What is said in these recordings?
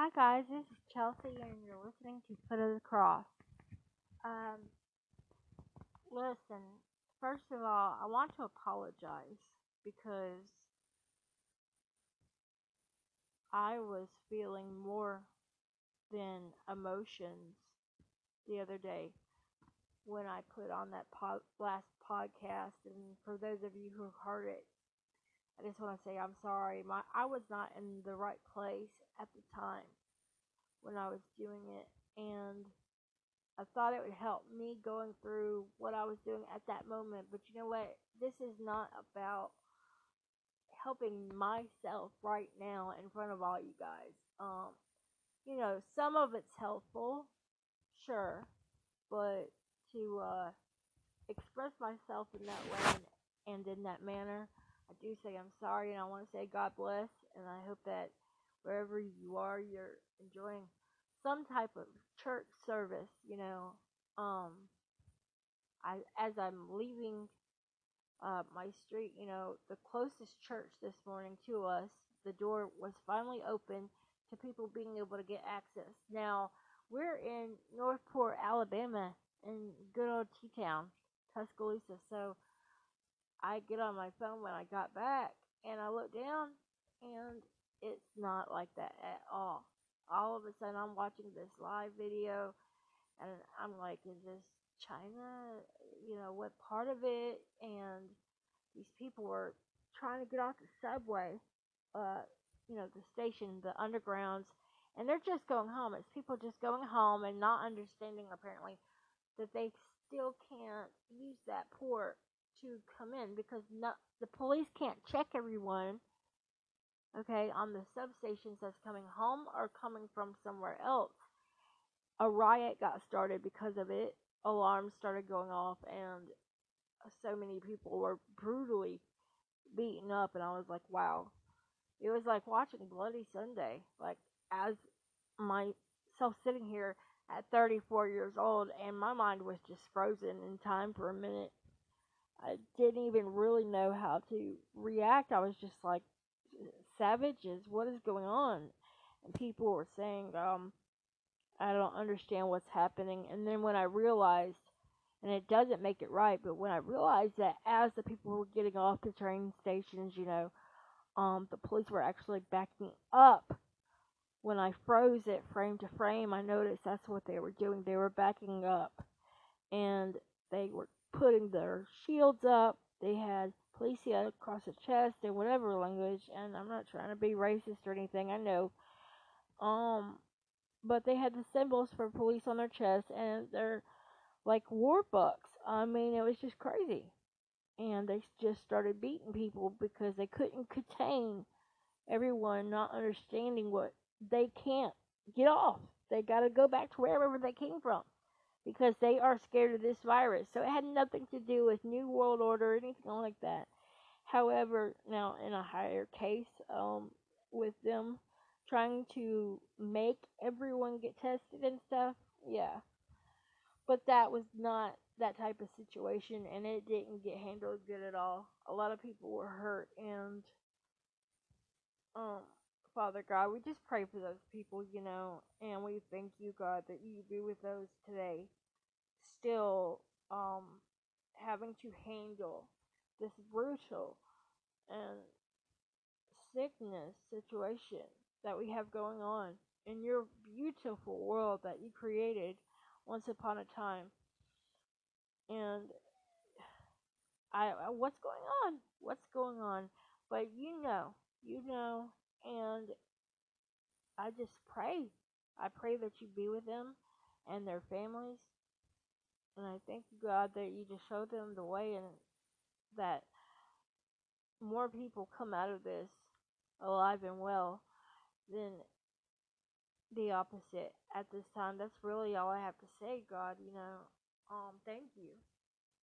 Hi guys, this is Chelsey and you're listening to Foot of the Cross. Um, listen, first of all, I want to apologize because I was feeling more than emotions the other day when I put on that pod, last podcast. And for those of you who heard it, I just want to say I'm sorry. My I was not in the right place at the time when I was doing it, and I thought it would help me going through what I was doing at that moment. But you know what? This is not about helping myself right now in front of all you guys. Um, you know, some of it's helpful, sure, but to uh, express myself in that way and, and in that manner I do say I'm sorry and I want to say God bless and I hope that wherever you are you're enjoying some type of church service, you know. Um I as I'm leaving uh, my street, you know, the closest church this morning to us, the door was finally open to people being able to get access. Now, we're in Northport, Alabama, in good old T Town, Tuscaloosa. So I get on my phone when I got back and I look down and it's not like that at all. All of a sudden I'm watching this live video and I'm like, is this China? You know, what part of it? And these people were trying to get off the subway, uh, you know, the station, the undergrounds, and they're just going home. It's people just going home and not understanding apparently that they still can't use that port to come in because the police can't check everyone, okay, on the substations that's coming home or coming from somewhere else. A riot got started because of it. Alarms started going off, and so many people were brutally beaten up, and I was like, wow. It was like watching Bloody Sunday, like as myself sitting here at 34 years old, and my mind was just frozen in time for a minute I didn't even really know how to react. I was just like, savages, what is going on? And people were saying, um, I don't understand what's happening. And then when I realized, and it doesn't make it right, but when I realized that as the people were getting off the train stations, you know, um, the police were actually backing up. When I froze it frame to frame, I noticed that's what they were doing. They were backing up. And they were putting their shields up. They had policia across the chest in whatever language, and I'm not trying to be racist or anything. I know. Um, but they had the symbols for police on their chest, and they're like war bucks. I mean, it was just crazy. And they just started beating people because they couldn't contain everyone not understanding what they can't get off. They got to go back to wherever they came from because they are scared of this virus. So it had nothing to do with New World Order or anything like that. However, now in a higher case, um, with them trying to make everyone get tested and stuff, yeah. But that was not that type of situation, and it didn't get handled good at all. A lot of people were hurt, and um, Father God, we just pray for those people, you know, and we thank you, God, that you be with those today, still um, having to handle this brutal and sickness situation that we have going on in your beautiful world that you created once upon a time. And I, what's going on? What's going on? But you know, you know, and I just pray. I pray that you be with them and their families. And I thank you, God, that you just show them the way and that more people come out of this alive and well than the opposite at this time. That's really all I have to say, God. You know, um, thank you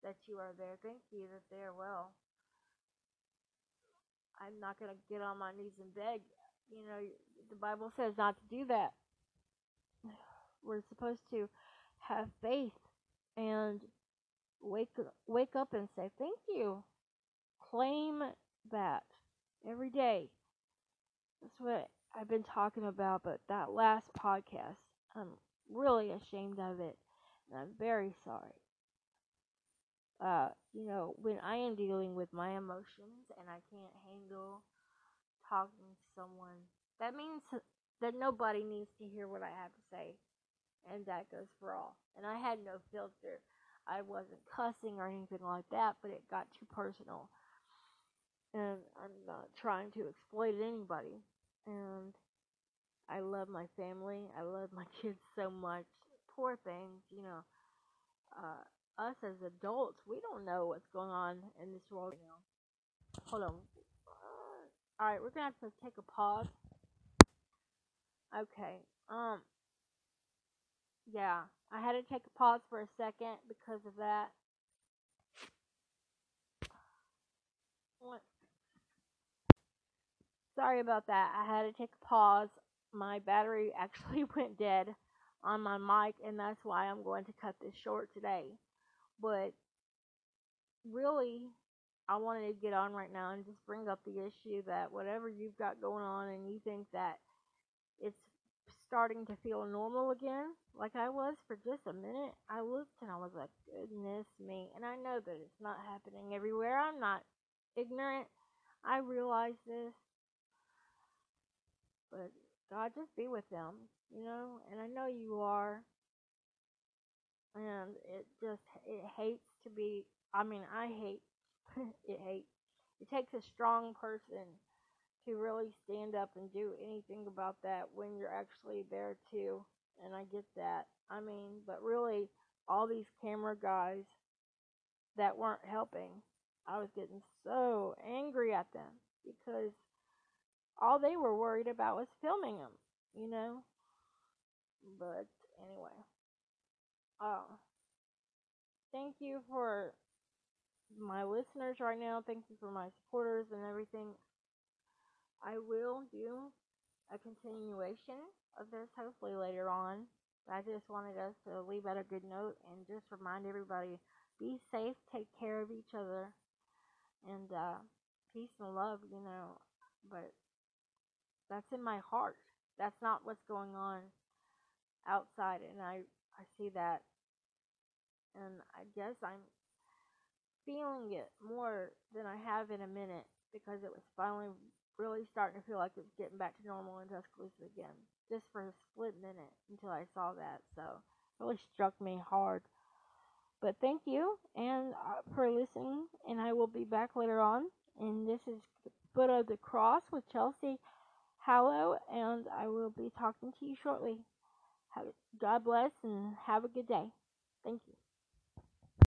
that you are there. Thank you that they are well. I'm not going to get on my knees and beg. You know, the Bible says not to do that. We're supposed to have faith and wake wake up and say thank you. Claim that every day. That's what I've been talking about, but that last podcast, I'm really ashamed of it, and I'm very sorry. Uh, you know, when I am dealing with my emotions and I can't handle talking to someone, that means that nobody needs to hear what I have to say, and that goes for all. And I had no filter. I wasn't cussing or anything like that, but it got too personal. And I'm not trying to exploit anybody. And I love my family. I love my kids so much. Poor things, you know. Uh, us as adults, we don't know what's going on in this world right now. Hold on. Uh, Alright, we're gonna have to take a pause. Okay. Um. Yeah, I had to take a pause for a second because of that. What? Sorry about that. I had to take a pause. My battery actually went dead on my mic, and that's why I'm going to cut this short today. But really, I wanted to get on right now and just bring up the issue that whatever you've got going on and you think that it's starting to feel normal again, like I was for just a minute, I looked and I was like, goodness me. And I know that it's not happening everywhere. I'm not ignorant. I realize this. But God, just be with them, you know? And I know you are. And it just, it hates to be, I mean, I hate, it hates. It takes a strong person to really stand up and do anything about that when you're actually there too. And I get that. I mean, but really, all these camera guys that weren't helping, I was getting so angry at them because all they were worried about was filming them, you know? But anyway, uh, thank you for my listeners right now. Thank you for my supporters and everything. I will do a continuation of this hopefully later on. I just wanted us to leave out a good note and just remind everybody be safe, take care of each other, and uh, peace and love, you know. But that's in my heart. That's not what's going on outside, and I I see that, and I guess I'm feeling it more than I have in a minute because it was finally really starting to feel like it was getting back to normal in Tuscaloosa again, just for a split minute until I saw that. So it really struck me hard. But thank you and uh, for listening, and I will be back later on. And this is Foot of the Cross with Chelsey Hallo, and I will be talking to you shortly. God bless and have a good day. Thank you.